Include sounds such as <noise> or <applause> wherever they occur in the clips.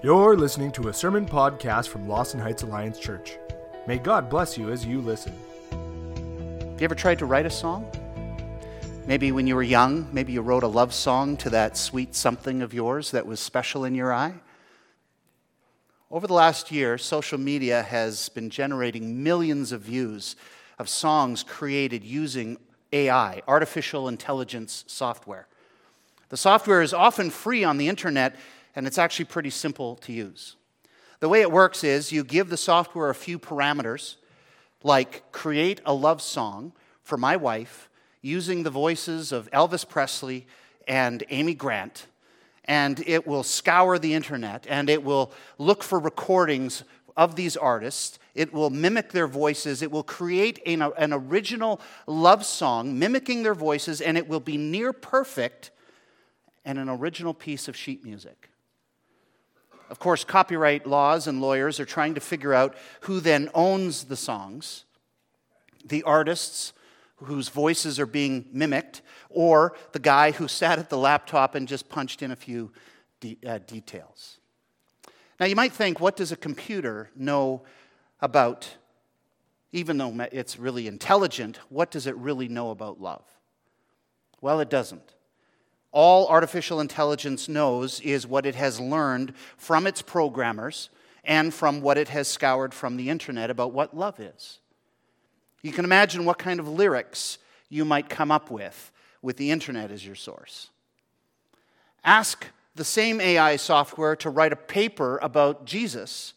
You're listening to a sermon podcast from Lawson Heights Alliance Church. May God bless you as you listen. Have you ever tried to write a song? Maybe when you were young, maybe you wrote a love song to that sweet something of yours that was special in your eye. Over the last year, social media has been generating millions of views of songs created using AI, artificial intelligence software. The software is often free on the internet and it's actually pretty simple to use. The way it works is you give the software a few parameters, like create a love song for my wife using the voices of Elvis Presley and Amy Grant, and it will scour the internet and it will look for recordings of these artists. It will mimic their voices. It will create an, an original love song mimicking their voices, and it will be near perfect and an original piece of sheet music. Of course, copyright laws and lawyers are trying to figure out who then owns the songs the artists whose voices are being mimicked, or the guy who sat at the laptop and just punched in a few de- uh, details. Now, you might think, what does a computer know about, even though it's really intelligent, what does it really know about love? Well, it doesn't all artificial intelligence knows is what it has learned from its programmers and from what it has scoured from the internet about what love is. You can imagine what kind of lyrics you might come up with with the internet as your source. Ask the same AI software to write a paper about Jesus,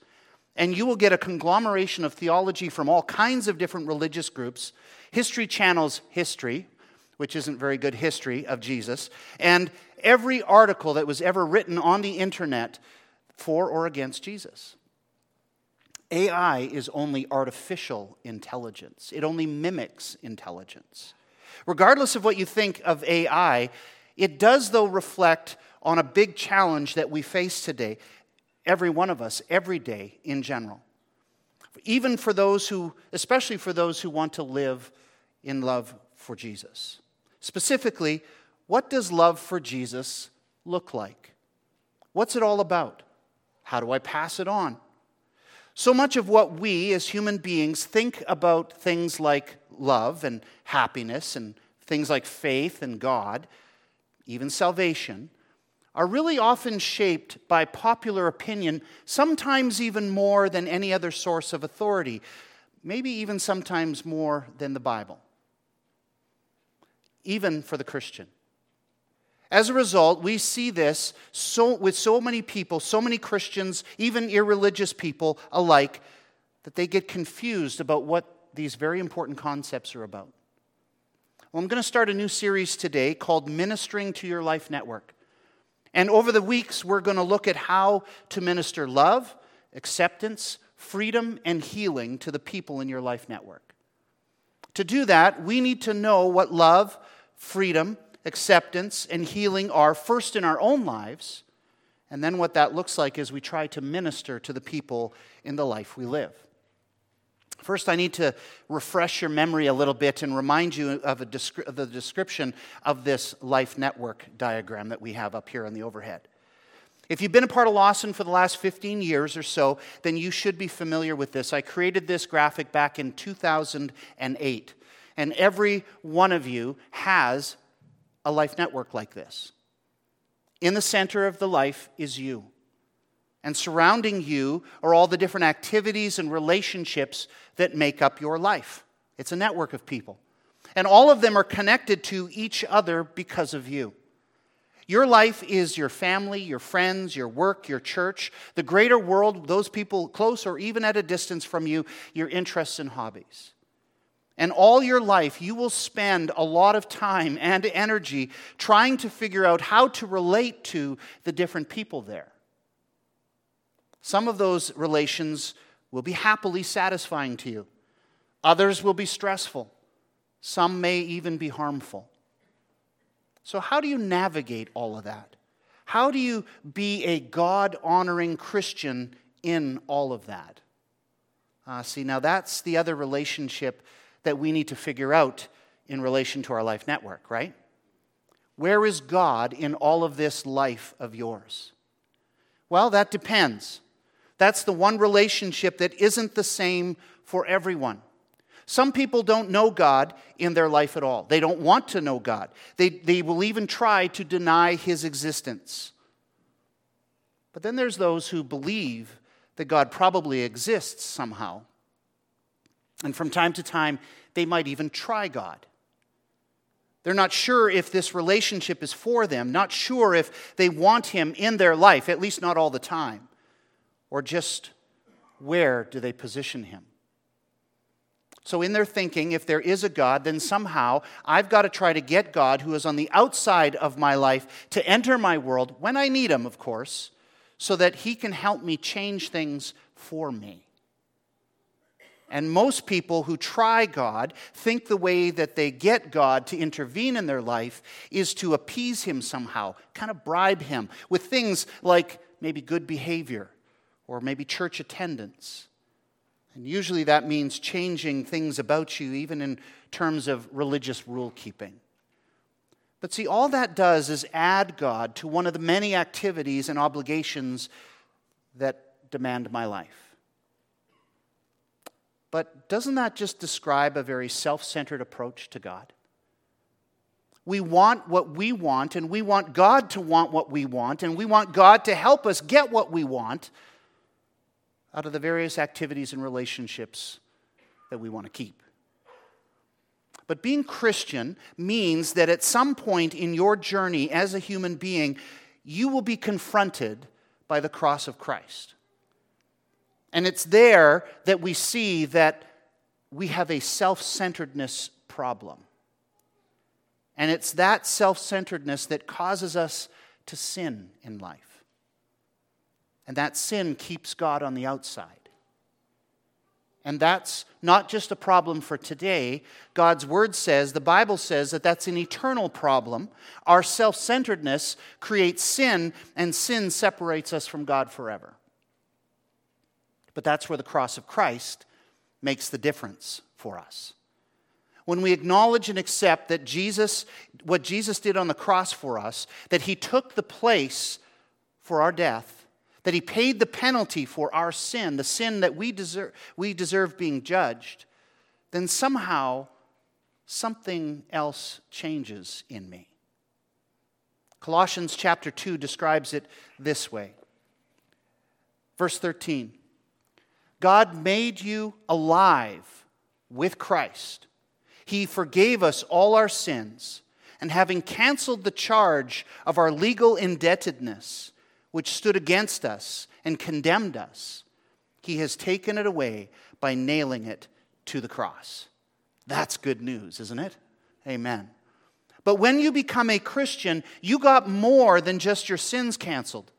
and you will get a conglomeration of theology from all kinds of different religious groups. History Channel's history, which isn't very good history of Jesus, and every article that was ever written on the internet for or against Jesus. AI is only artificial intelligence, it only mimics intelligence. Regardless of what you think of AI, it does, though, reflect on a big challenge that we face today, every one of us, every day in general. Even for those who, especially for those who want to live in love for Jesus. Specifically, what does love for Jesus look like? What's it all about? How do I pass it on? So much of what we as human beings think about things like love and happiness and things like faith and God, even salvation, are really often shaped by popular opinion, sometimes even more than any other source of authority, maybe even sometimes more than the Bible even for the Christian. As a result, we see this so, with so many people, so many Christians, even irreligious people alike, that they get confused about what these very important concepts are about. Well, I'm going to start a new series today called Ministering to Your Life Network. And over the weeks, we're going to look at how to minister love, acceptance, freedom, and healing to the people in your life network. To do that, we need to know what love, freedom, acceptance, and healing are first in our own lives, and then what that looks like is we try to minister to the people in the life we live. First, I need to refresh your memory a little bit and remind you of, descri- of the description of this life network diagram that we have up here on the overhead. If you've been a part of Lawson for the last 15 years or so, then you should be familiar with this. I created this graphic back in 2008 and every one of you has a life network like this. In the center of the life is you. And surrounding you are all the different activities and relationships that make up your life. It's a network of people. And all of them are connected to each other because of you. Your life is your family, your friends, your work, your church, the greater world, those people close or even at a distance from you, your interests and hobbies. And all your life, you will spend a lot of time and energy trying to figure out how to relate to the different people there. Some of those relations will be happily satisfying to you, others will be stressful, some may even be harmful. So, how do you navigate all of that? How do you be a God honoring Christian in all of that? Uh, see, now that's the other relationship that we need to figure out in relation to our life network, right? Where is God in all of this life of yours? Well, that depends. That's the one relationship that isn't the same for everyone. Some people don't know God in their life at all. They don't want to know God. They, they will even try to deny his existence. But then there's those who believe that God probably exists somehow. And from time to time, they might even try God. They're not sure if this relationship is for them, not sure if they want Him in their life, at least not all the time, or just where do they position Him. So, in their thinking, if there is a God, then somehow I've got to try to get God, who is on the outside of my life, to enter my world when I need Him, of course, so that He can help me change things for me. And most people who try God think the way that they get God to intervene in their life is to appease Him somehow, kind of bribe Him with things like maybe good behavior or maybe church attendance and usually that means changing things about you, even in terms of religious rule keeping. But see, all that does is add God to one of the many activities and obligations that demand my life. But doesn't that just describe a very self centered approach to God? We want what we want, and we want God to want what we want, and we want God to help us get what we want out of the various activities and relationships that we want to keep. But being Christian means that at some point in your journey as a human being, you will be confronted by the cross of Christ. And it's there that we see that we have a self centeredness problem. And it's that self centeredness that causes us to sin in life. And that sin keeps God on the outside. And that's not just a problem for today. God's word says, the Bible says that that's an eternal problem. Our self centeredness creates sin, and sin separates us from God forever. But that's where the cross of Christ makes the difference for us. When we acknowledge and accept that Jesus, what Jesus did on the cross for us, that he took the place for our death, that he paid the penalty for our sin, the sin that we deserve, we deserve being judged, then somehow something else changes in me. Colossians chapter 2 describes it this way. Verse 13 God made you alive with Christ. He forgave us all our sins, and having canceled the charge of our legal indebtedness, which stood against us and condemned us, he has taken it away by nailing it to the cross. That's good news, isn't it? Amen. But when you become a Christian, you got more than just your sins canceled.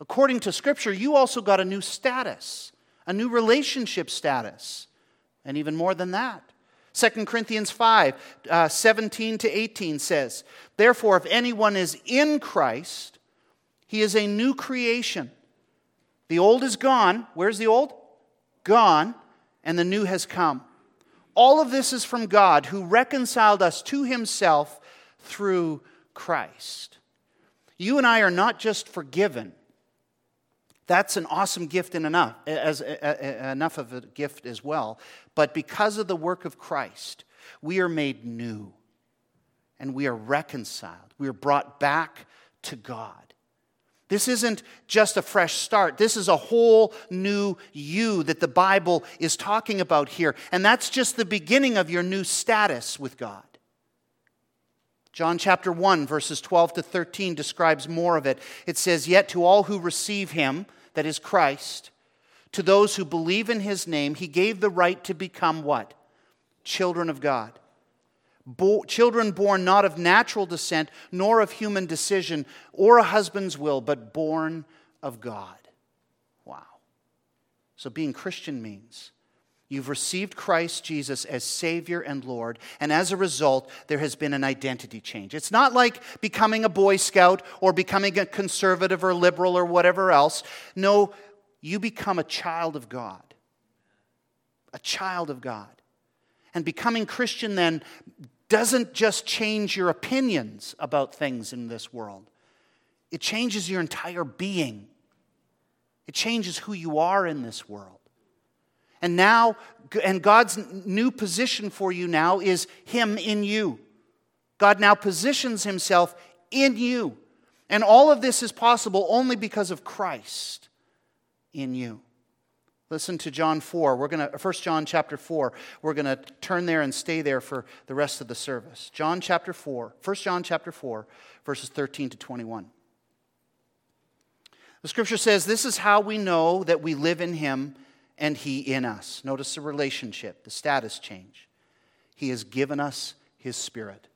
According to Scripture, you also got a new status, a new relationship status, and even more than that. 2 Corinthians 5 uh, 17 to 18 says, Therefore, if anyone is in Christ, he is a new creation. The old is gone. Where's the old? Gone, and the new has come. All of this is from God who reconciled us to himself through Christ. You and I are not just forgiven. That's an awesome gift and enough, as, enough of a gift as well. But because of the work of Christ, we are made new and we are reconciled. We are brought back to God. This isn't just a fresh start. This is a whole new you that the Bible is talking about here. And that's just the beginning of your new status with God. John chapter 1, verses 12 to 13 describes more of it. It says, Yet to all who receive him, that is Christ, to those who believe in his name, he gave the right to become what? Children of God Bo- children born not of natural descent, nor of human decision or a husband's will, but born of God. Wow. So being Christian means you've received Christ Jesus as Savior and Lord, and as a result, there has been an identity change. It's not like becoming a Boy Scout or becoming a conservative or liberal or whatever else. No, you become a child of God. A child of God. And becoming Christian then doesn't just change your opinions about things in this world, it changes your entire being. It changes who you are in this world. And now, and God's new position for you now is Him in you. God now positions Himself in you. And all of this is possible only because of Christ in you. Listen to John 4. We're going to 1 John chapter 4. We're going to turn there and stay there for the rest of the service. John chapter 4. 1 John chapter 4 verses 13 to 21. The scripture says, This is how we know that we live in him and he in us. Notice the relationship, the status change. He has given us his spirit.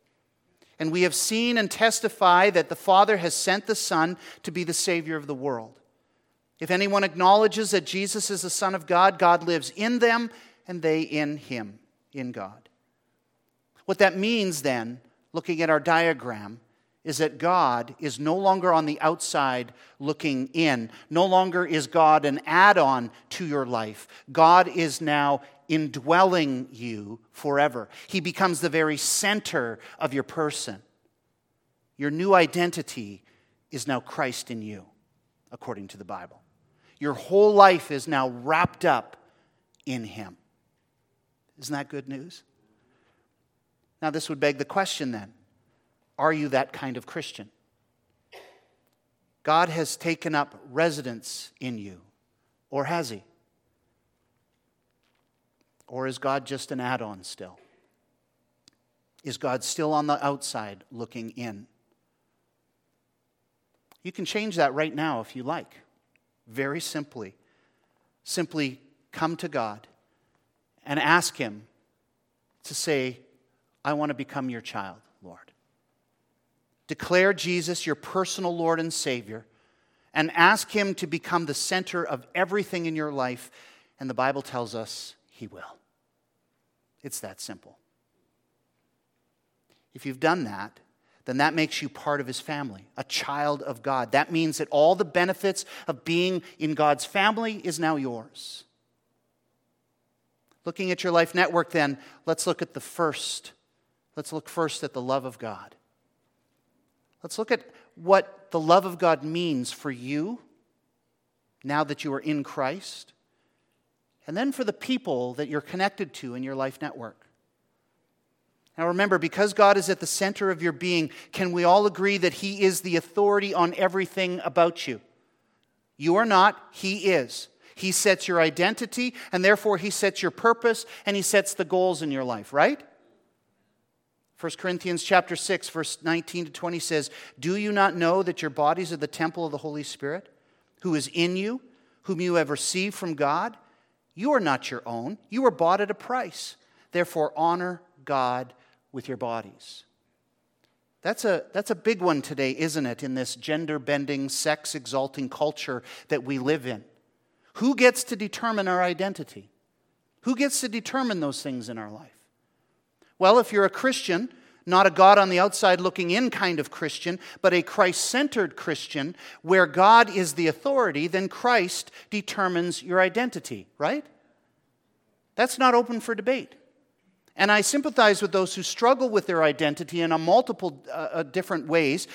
And we have seen and testify that the Father has sent the Son to be the Savior of the world. If anyone acknowledges that Jesus is the Son of God, God lives in them and they in him, in God. What that means then, looking at our diagram, is that God is no longer on the outside looking in. No longer is God an add on to your life. God is now indwelling you forever. He becomes the very center of your person. Your new identity is now Christ in you, according to the Bible. Your whole life is now wrapped up in Him. Isn't that good news? Now, this would beg the question then are you that kind of Christian? God has taken up residence in you, or has He? Or is God just an add on still? Is God still on the outside looking in? You can change that right now if you like. Very simply. Simply come to God and ask Him to say, I want to become your child, Lord. Declare Jesus your personal Lord and Savior and ask Him to become the center of everything in your life. And the Bible tells us He will. It's that simple. If you've done that, then that makes you part of his family, a child of God. That means that all the benefits of being in God's family is now yours. Looking at your life network, then, let's look at the first. Let's look first at the love of God. Let's look at what the love of God means for you now that you are in Christ, and then for the people that you're connected to in your life network. Now remember, because God is at the center of your being, can we all agree that He is the authority on everything about you? You are not, He is. He sets your identity, and therefore He sets your purpose, and He sets the goals in your life, right? 1 Corinthians chapter 6 verse 19 to 20 says, "Do you not know that your bodies are the temple of the Holy Spirit, who is in you, whom you have received from God? You are not your own; you were bought at a price. Therefore honor God with your bodies." That's a, that's a big one today, isn't it, in this gender bending, sex exalting culture that we live in? Who gets to determine our identity? Who gets to determine those things in our life? Well, if you're a Christian, not a God on the outside looking in kind of Christian, but a Christ centered Christian, where God is the authority, then Christ determines your identity, right? That's not open for debate. And I sympathize with those who struggle with their identity in a multiple uh, uh different ways,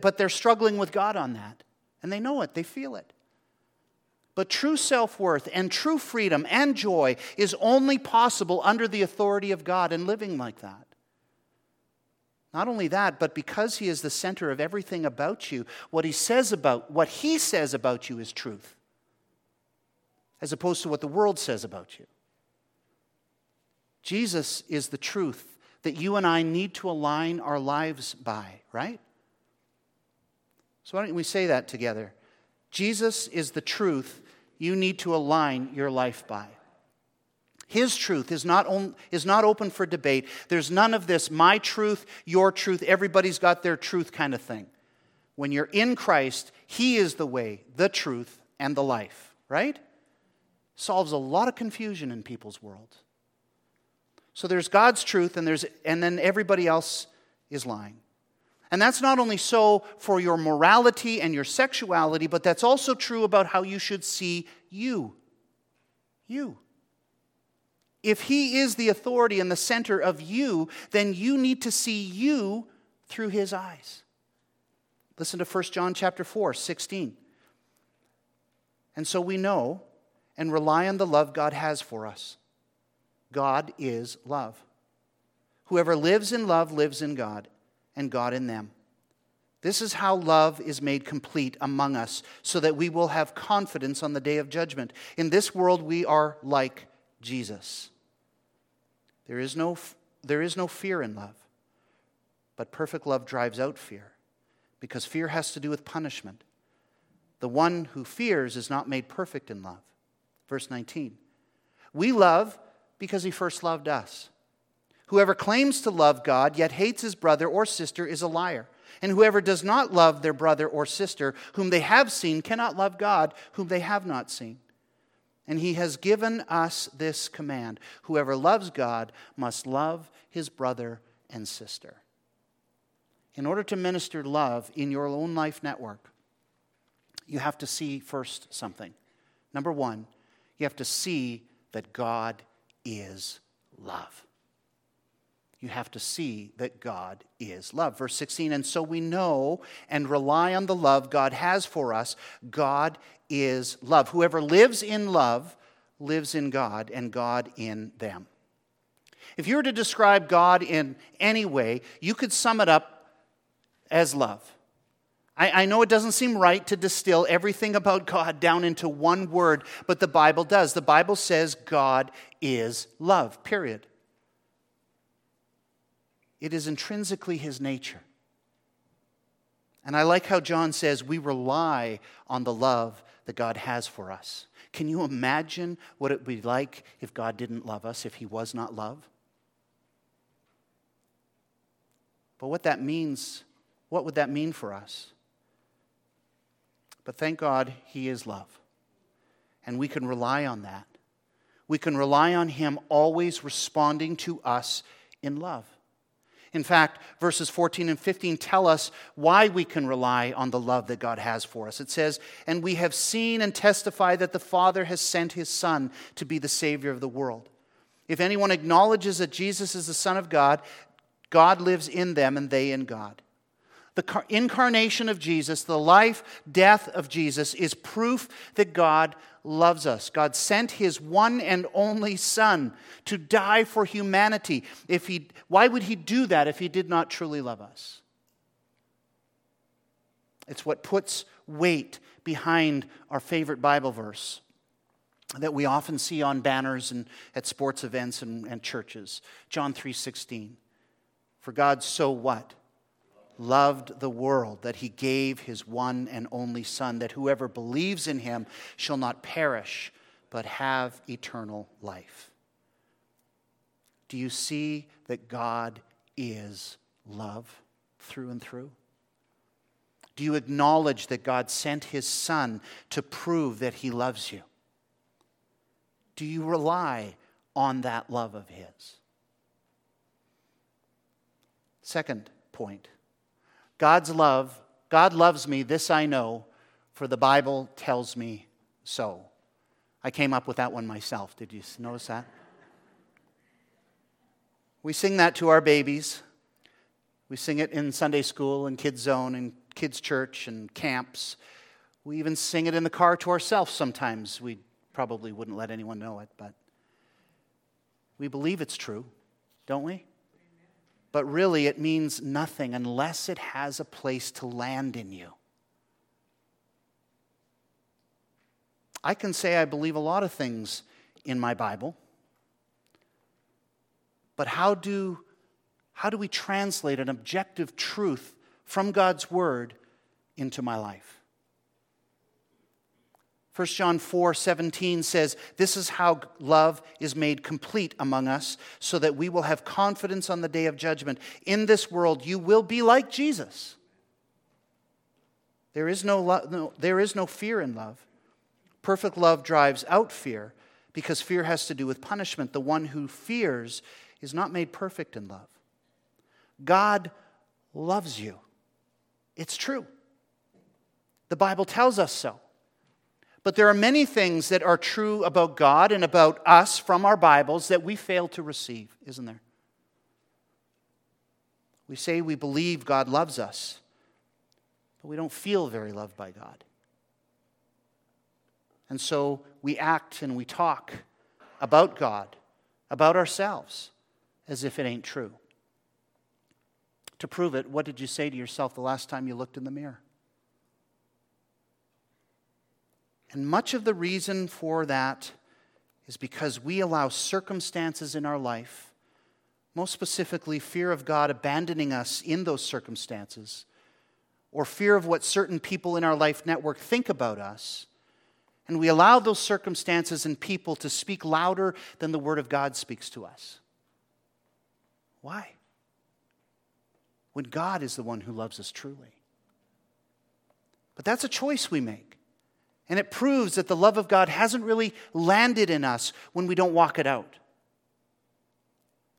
but they're struggling with God on that. And they know it, they feel it. But true self worth and true freedom and joy is only possible under the authority of God and living like that. Not only that, but because He is the center of everything about you, what He says about what He says about you is truth, as opposed to what the world says about you. Jesus is the truth that you and I need to align our lives by, right? So why don't we say that together? Jesus is the truth you need to align your life by. His truth is not, on, is not open for debate. There's none of this, my truth, your truth, everybody's got their truth kind of thing. When you're in Christ, He is the way, the truth, and the life, right? Solves a lot of confusion in people's world. So there's God's truth, and, there's, and then everybody else is lying. And that's not only so for your morality and your sexuality, but that's also true about how you should see you. You. If He is the authority and the center of you, then you need to see you through His eyes. Listen to 1 John chapter 4, 16. And so we know and rely on the love God has for us. God is love. Whoever lives in love lives in God, and God in them. This is how love is made complete among us, so that we will have confidence on the day of judgment. In this world, we are like Jesus. There is no, there is no fear in love, but perfect love drives out fear, because fear has to do with punishment. The one who fears is not made perfect in love. Verse 19. We love because he first loved us. Whoever claims to love God yet hates his brother or sister is a liar. And whoever does not love their brother or sister whom they have seen cannot love God whom they have not seen. And he has given us this command whoever loves God must love his brother and sister. In order to minister love in your own life network, you have to see first something. Number one, you have to see that God is love you have to see that God is love. Verse 16, and so we know and rely on the love God has for us. God is love. Whoever lives in love lives in God, and God in them. If you were to describe God in any way, you could sum it up as love. I, I, know it doesn't seem right to distill everything about God down into one word, but the Bible does. The Bible says God is love, period. It is intrinsically his nature. And I like how John says we rely on the love that God has for us. Can you imagine what it would be like if God didn't love us, if he was not love? But what that means, what would that mean for us? But thank God he is love. And we can rely on that. We can rely on him always responding to us in love. In fact, verses 14 and 15 tell us why we can rely on the love that God has for us. It says, And we have seen and testify that the Father has sent his Son to be the Savior of the world. If anyone acknowledges that Jesus is the Son of God, God lives in them and they in God. The incarnation of Jesus, the life, death of Jesus, is proof that God loves us. God sent his one and only Son to die for humanity. If he, why would he do that if he did not truly love us? It's what puts weight behind our favorite Bible verse that we often see on banners and at sports events and, and churches. John 3:16. For God so what? Loved the world that he gave his one and only Son, that whoever believes in him shall not perish, but have eternal life. Do you see that God is love through and through? Do you acknowledge that God sent his Son to prove that he loves you? Do you rely on that love of his? Second point God's love, God loves me, this I know, for the Bible tells me so. I came up with that one myself. Did you notice that? We sing that to our babies. We sing it in Sunday school and kids' zone and kids' church and camps. We even sing it in the car to ourselves sometimes. We probably wouldn't let anyone know it, but we believe it's true, don't we? But really it means nothing unless it has a place to land in you. I can say I believe a lot of things in my Bible, but how do, how do we translate an objective truth from God's Word into my life? 1 John 4 17 says, This is how love is made complete among us, so that we will have confidence on the day of judgment. In this world, you will be like Jesus. There is no, lo- no, there is no fear in love. Perfect love drives out fear because fear has to do with punishment. The one who fears is not made perfect in love. God loves you. It's true. The Bible tells us so. But there are many things that are true about God and about us from our Bibles that we fail to receive, isn't there? We say we believe God loves us, but we don't feel very loved by God. And so we act and we talk about God, about ourselves, as if it ain't true. To prove it, what did you say to yourself the last time you looked in the mirror? And much of the reason for that is because we allow circumstances in our life, most specifically fear of God abandoning us in those circumstances, or fear of what certain people in our life network think about us, and we allow those circumstances and people to speak louder than the Word of God speaks to us. Why? When God is the one who loves us truly. But that's a choice we make. And it proves that the love of God hasn't really landed in us when we don't walk it out.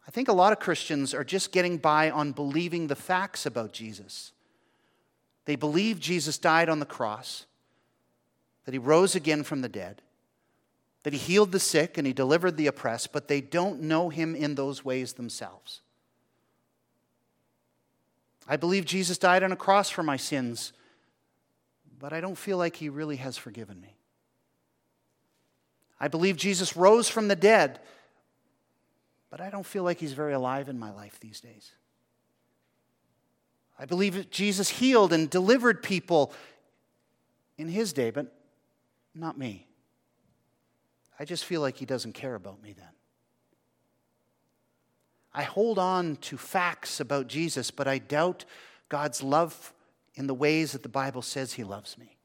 I think a lot of Christians are just getting by on believing the facts about Jesus. They believe Jesus died on the cross, that he rose again from the dead, that he healed the sick and he delivered the oppressed, but they don't know him in those ways themselves. I believe Jesus died on a cross for my sins, but I don't feel like he really has forgiven me. I believe Jesus rose from the dead, but I don't feel like he's very alive in my life these days. I believe Jesus healed and delivered people in his day, but not me. I just feel like he doesn't care about me then. I hold on to facts about Jesus, but I doubt God's love in the ways that the Bible says he loves me.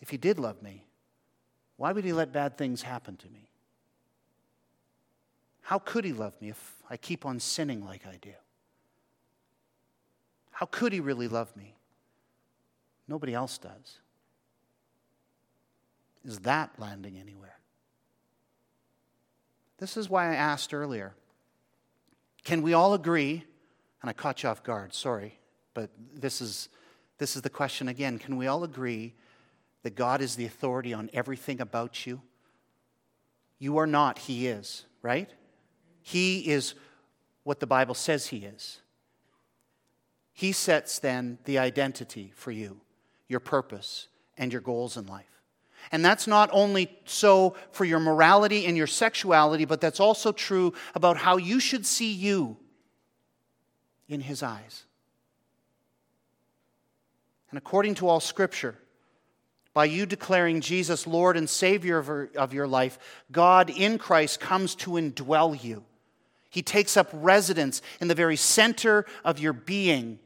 If he did love me, why would he let bad things happen to me? How could he love me if I keep on sinning like I do? How could he really love me? Nobody else does. Is that landing anywhere? This is why I asked earlier can we all agree? And I caught you off guard, sorry, but this is, this is the question again. Can we all agree that God is the authority on everything about you? You are not, He is, right? He is what the Bible says He is. He sets then the identity for you, your purpose, and your goals in life. And that's not only so for your morality and your sexuality, but that's also true about how you should see you in His eyes. And according to all Scripture, by you declaring Jesus Lord and Savior of your life, God in Christ comes to indwell you. He takes up residence in the very center of your being.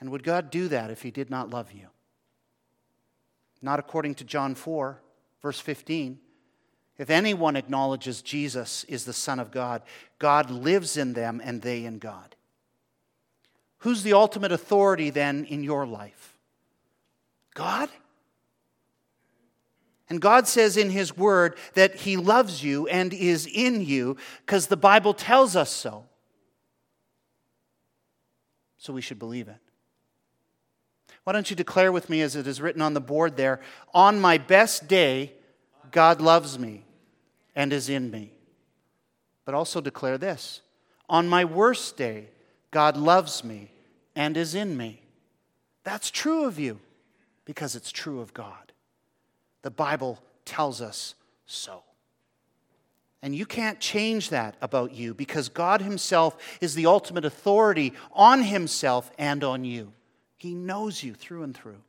And would God do that if He did not love you? not according to John 4, verse 15. If anyone acknowledges Jesus is the Son of God, God lives in them and they in God. Who's the ultimate authority then in your life? God? And God says in His Word that He loves you and is in you because the Bible tells us so. So we should believe it. Why don't you declare with me, as it is written on the board there, on my best day, God loves me and is in me. But also declare this on my worst day, God loves me and is in me. That's true of you because it's true of God. The Bible tells us so. And you can't change that about you because God Himself is the ultimate authority on Himself and on you. He knows you through and through.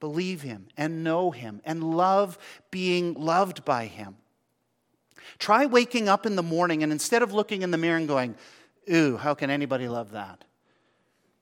Believe Him and know Him and love being loved by Him. Try waking up in the morning and instead of looking in the mirror and going, Ooh, how can anybody love that?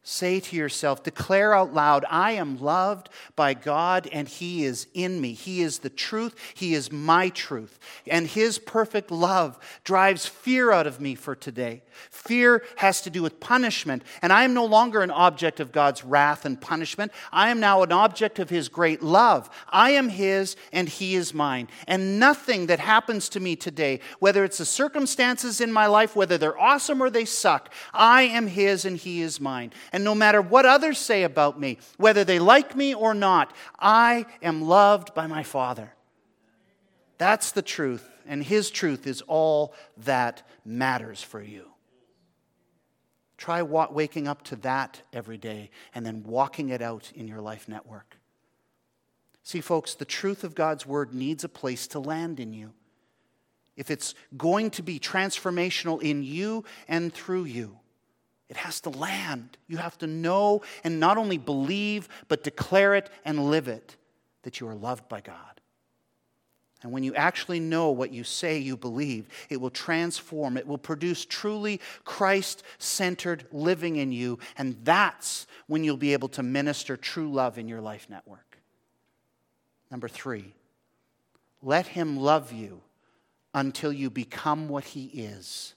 Say to yourself, declare out loud, I am loved by God and He is in me. He is the truth. He is my truth. And His perfect love drives fear out of me for today. Fear has to do with punishment. And I am no longer an object of God's wrath and punishment. I am now an object of His great love. I am His and He is mine. And nothing that happens to me today, whether it's the circumstances in my life, whether they're awesome or they suck, I am His and He is mine. And no matter what others say about me, whether they like me or not, I am loved by my Father. That's the truth, and His truth is all that matters for you. Try waking up to that every day and then walking it out in your life network. See, folks, the truth of God's word needs a place to land in you. If it's going to be transformational in you and through you, it has to land. You have to know and not only believe, but declare it and live it that you are loved by God. And when you actually know what you say you believe, it will transform. It will produce truly Christ centered living in you. And that's when you'll be able to minister true love in your life network. Number three, let Him love you until you become what He is.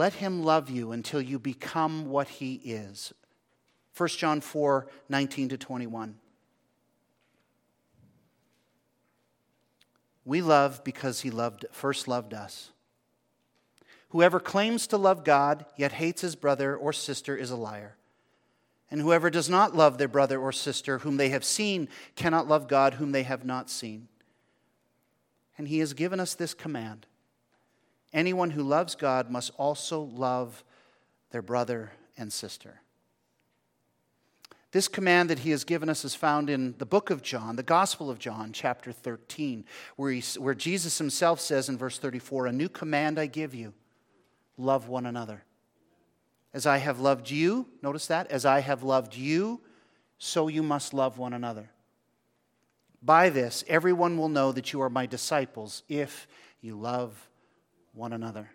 Let him love you until you become what he is. 1 John 4 19 to 21. We love because he loved, first loved us. Whoever claims to love God yet hates his brother or sister is a liar. And whoever does not love their brother or sister whom they have seen cannot love God whom they have not seen. And he has given us this command Anyone who loves God must also love their brother and sister. This command that he has given us is found in the book of John, the Gospel of John, chapter 13, where, he, where Jesus himself says in verse 34 A new command I give you love one another. As I have loved you, notice that, as I have loved you, so you must love one another. By this, everyone will know that you are my disciples if you love one another.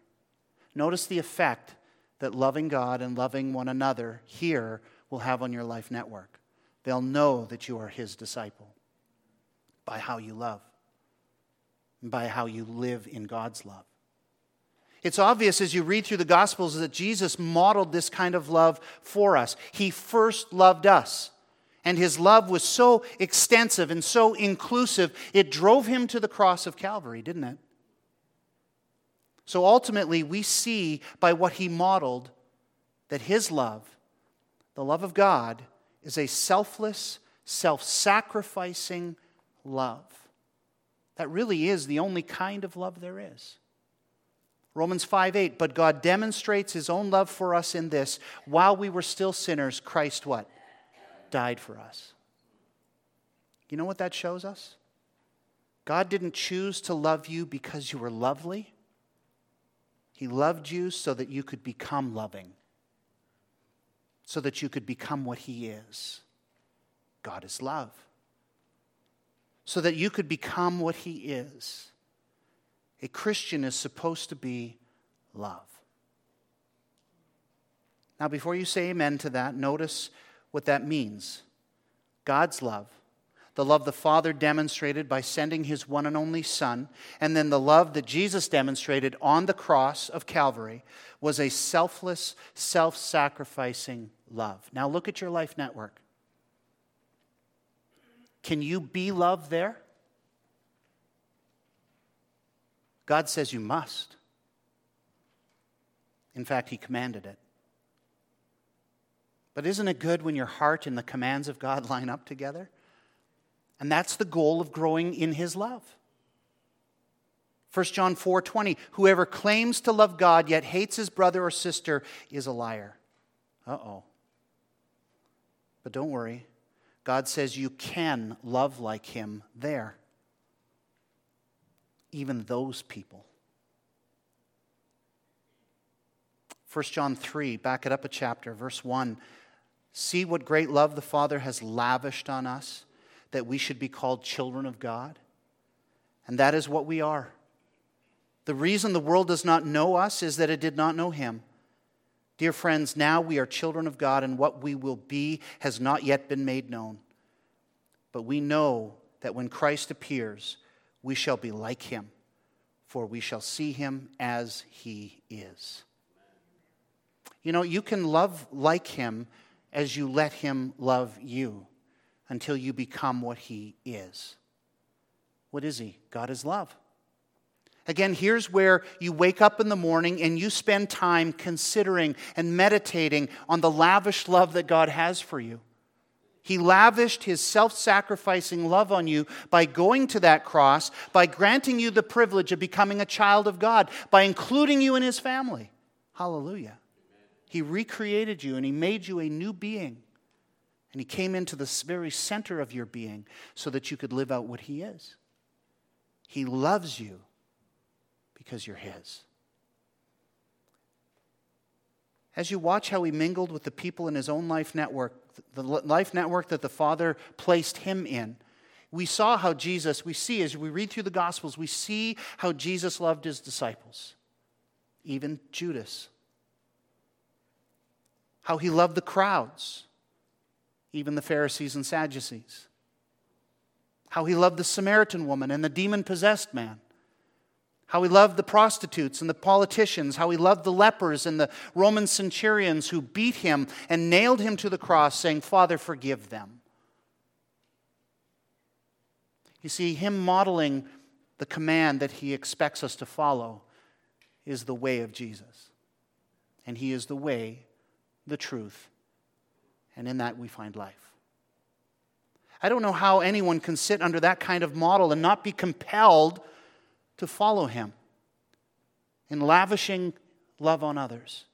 Notice the effect that loving God and loving one another here will have on your life network. They'll know that you are His disciple by how you love, by how you live in God's love. It's obvious as you read through the Gospels that Jesus modeled this kind of love for us. He first loved us. And his love was so extensive and so inclusive, it drove him to the cross of Calvary, didn't it? So ultimately, we see by what he modeled that his love, the love of God, is a selfless, self sacrificing love. That really is the only kind of love there is. Romans 5 8, but God demonstrates his own love for us in this while we were still sinners, Christ what? Died for us. You know what that shows us? God didn't choose to love you because you were lovely. He loved you so that you could become loving, so that you could become what He is. God is love. So that you could become what He is. A Christian is supposed to be love. Now, before you say amen to that, notice what that means God's love the love the Father demonstrated by sending his one and only Son, and then the love that Jesus demonstrated on the cross of Calvary was a selfless, self sacrificing love. Now look at your life network. Can you be loved there? God says you must. In fact, He commanded it. But isn't it good when your heart and the commands of God <laughs> line up together? And that's the goal of growing in his love. 1 John 4:20 Whoever claims to love God yet hates his brother or sister is a liar. Uh-oh. But don't worry. God says you can love like him there. Even those people. 1 John 3, back it up a chapter, verse 1. See what great love the Father has lavished on us that we should be called children of God. And that is what we are. The reason the world does not know us is that it did not know Him. Dear friends, now we are children of God, and what we will be has not yet been made known. But we know that when Christ appears, we shall be like Him, for we shall see Him as He is. You know, you can love like Him as you let Him love you until you become what He is. What is He? God is love. Again, here's where you wake up in the morning and you spend time considering and meditating on the lavish love that God has for you. He lavished his self sacrificing love on you by going to that cross, by granting you the privilege of becoming a child of God, by including you in his family. Hallelujah. He recreated you and he made you a new being And He came into the very center of your being so that you could live out what He is. He loves you because you're His. As you watch how He mingled with the people in His own life network, the life network that the Father placed Him in, we saw how Jesus, we see as we read through the Gospels, we see how Jesus loved His disciples, even Judas. How He loved the crowds even the Pharisees and Sadducees. How he loved the Samaritan woman and the demon possessed man. How he loved the prostitutes and the politicians. How he loved the lepers and the Roman centurions who beat him and nailed him to the cross, saying, Father, forgive them. You see, him modeling the command that he expects us to follow is the way of Jesus. And he is the way, the truth, and in that we find life. I don't know how anyone can sit under that kind of model and not be compelled to follow him in lavishing love on others.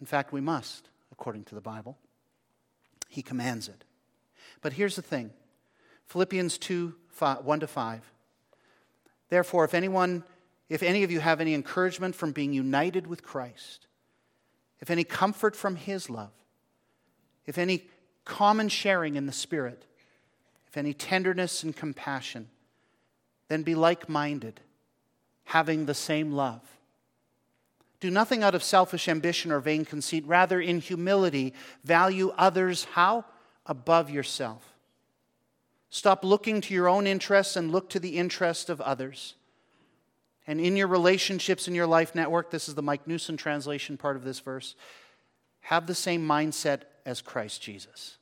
In fact, we must, according to the Bible. He commands it. But here's the thing Philippians 2 5, 1 to 5. Therefore, if anyone, if any of you have any encouragement from being united with Christ, if any comfort from his love, if any common sharing in the Spirit, if any tenderness and compassion, then be like minded, having the same love. Do nothing out of selfish ambition or vain conceit. Rather, in humility, value others how? Above yourself. Stop looking to your own interests and look to the interest of others. And in your relationships in your life network, this is the Mike Newson translation part of this verse, have the same mindset as Christ Jesus,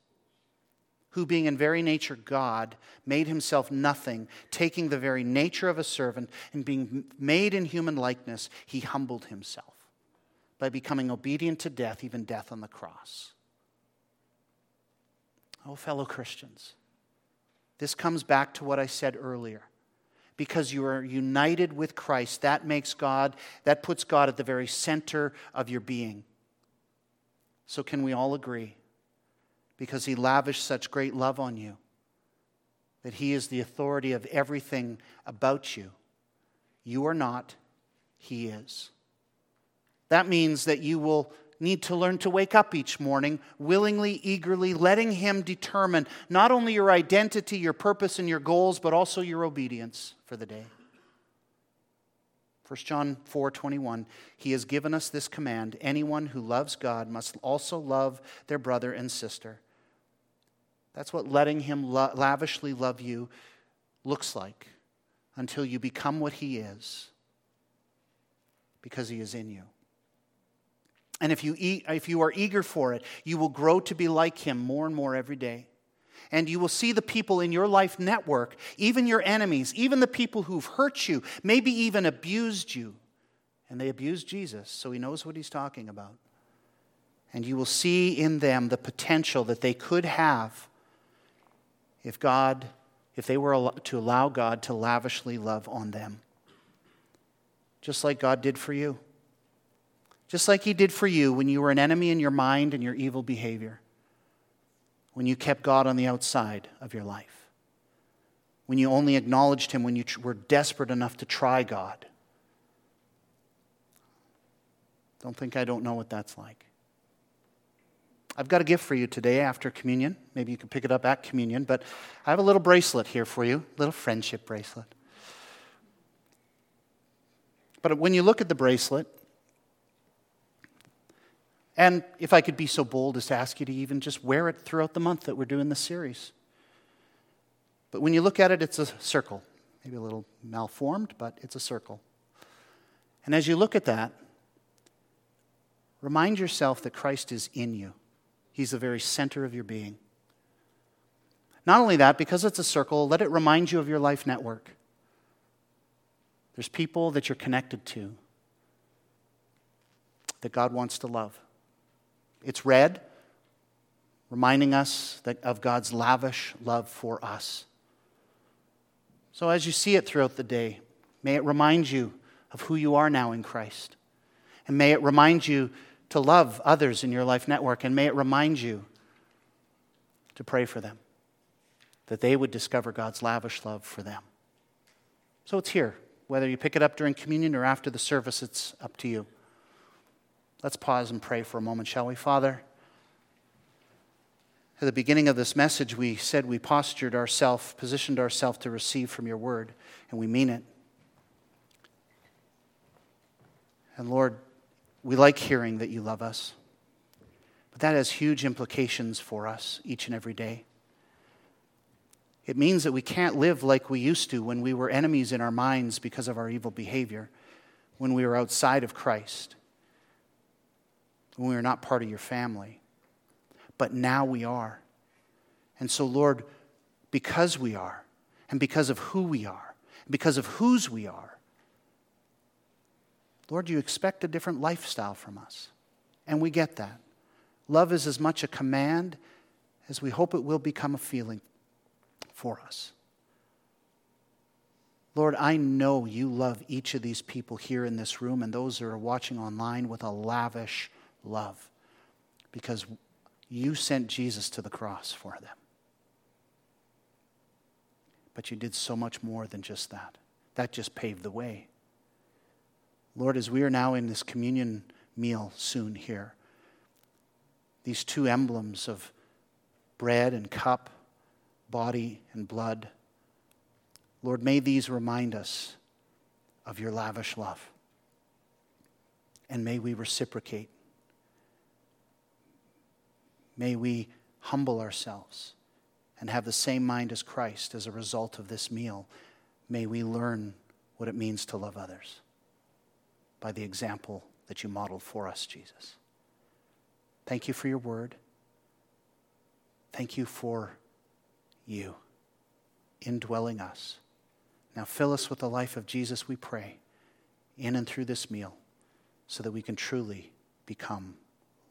who, being in very nature God, made himself nothing, taking the very nature of a servant, and being made in human likeness, he humbled himself by becoming obedient to death, even death on the cross. Oh, fellow Christians, this comes back to what I said earlier. Because you are united with Christ, that makes God, that puts God at the very center of your being. So, can we all agree? Because he lavished such great love on you, that he is the authority of everything about you. You are not, he is. That means that you will need to learn to wake up each morning willingly, eagerly, letting Him determine not only your identity, your purpose, and your goals, but also your obedience for the day. 1 John 4 21, he has given us this command anyone who loves God must also love their brother and sister. That's what letting him lo- lavishly love you looks like until you become what he is because he is in you. And if you, e- if you are eager for it, you will grow to be like him more and more every day and you will see the people in your life network, even your enemies, even the people who've hurt you, maybe even abused you. And they abused Jesus, so he knows what he's talking about. And you will see in them the potential that they could have if God, if they were to allow God to lavishly love on them. Just like God did for you. Just like he did for you when you were an enemy in your mind and your evil behavior when you kept God on the outside of your life, when you only acknowledged Him when you were desperate enough to try God. Don't think I don't know what that's like. I've got a gift for you today after communion. Maybe you can pick it up at communion, but I have a little bracelet here for you, a little friendship bracelet. But when you look at the bracelet, and if I could be so bold as to ask you to even just wear it throughout the month that we're doing this series. But when you look at it, it's a circle. Maybe a little malformed, but it's a circle. And as you look at that, remind yourself that Christ is in you. He's the very center of your being. Not only that, because it's a circle, let it remind you of your life network. There's people that you're connected to that God wants to love. It's red, reminding us of God's lavish love for us. So as you see it throughout the day, may it remind you of who you are now in Christ. And may it remind you to love others in your life network. And may it remind you to pray for them, that they would discover God's lavish love for them. So it's here. Whether you pick it up during communion or after the service, it's up to you. Let's pause and pray for a moment, shall we? Father, at the beginning of this message, we said we postured ourselves, positioned ourselves to receive from your word, and we mean it. And Lord, we like hearing that you love us, but that has huge implications for us each and every day. It means that we can't live like we used to when we were enemies in our minds because of our evil behavior, when we were outside of Christ, when we were not part of your family. But now we are. And so, Lord, because we are, and because of who we are, and because of whose we are, Lord, you expect a different lifestyle from us. And we get that. Love is as much a command as we hope it will become a feeling for us. Lord, I know you love each of these people here in this room and those that are watching online with a lavish love because you sent Jesus to the cross for them. But you did so much more than just that. That just paved the way. Lord, as we are now in this communion meal soon here, these two emblems of bread and cup body and blood. Lord, may these remind us of your lavish love. And may we reciprocate. May we humble ourselves and have the same mind as Christ as a result of this meal. May we learn what it means to love others by the example that you modeled for us, Jesus. Thank you for your word. Thank you for you, indwelling us. Now fill us with the life of Jesus, we pray, in and through this meal, so that we can truly become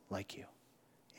like you.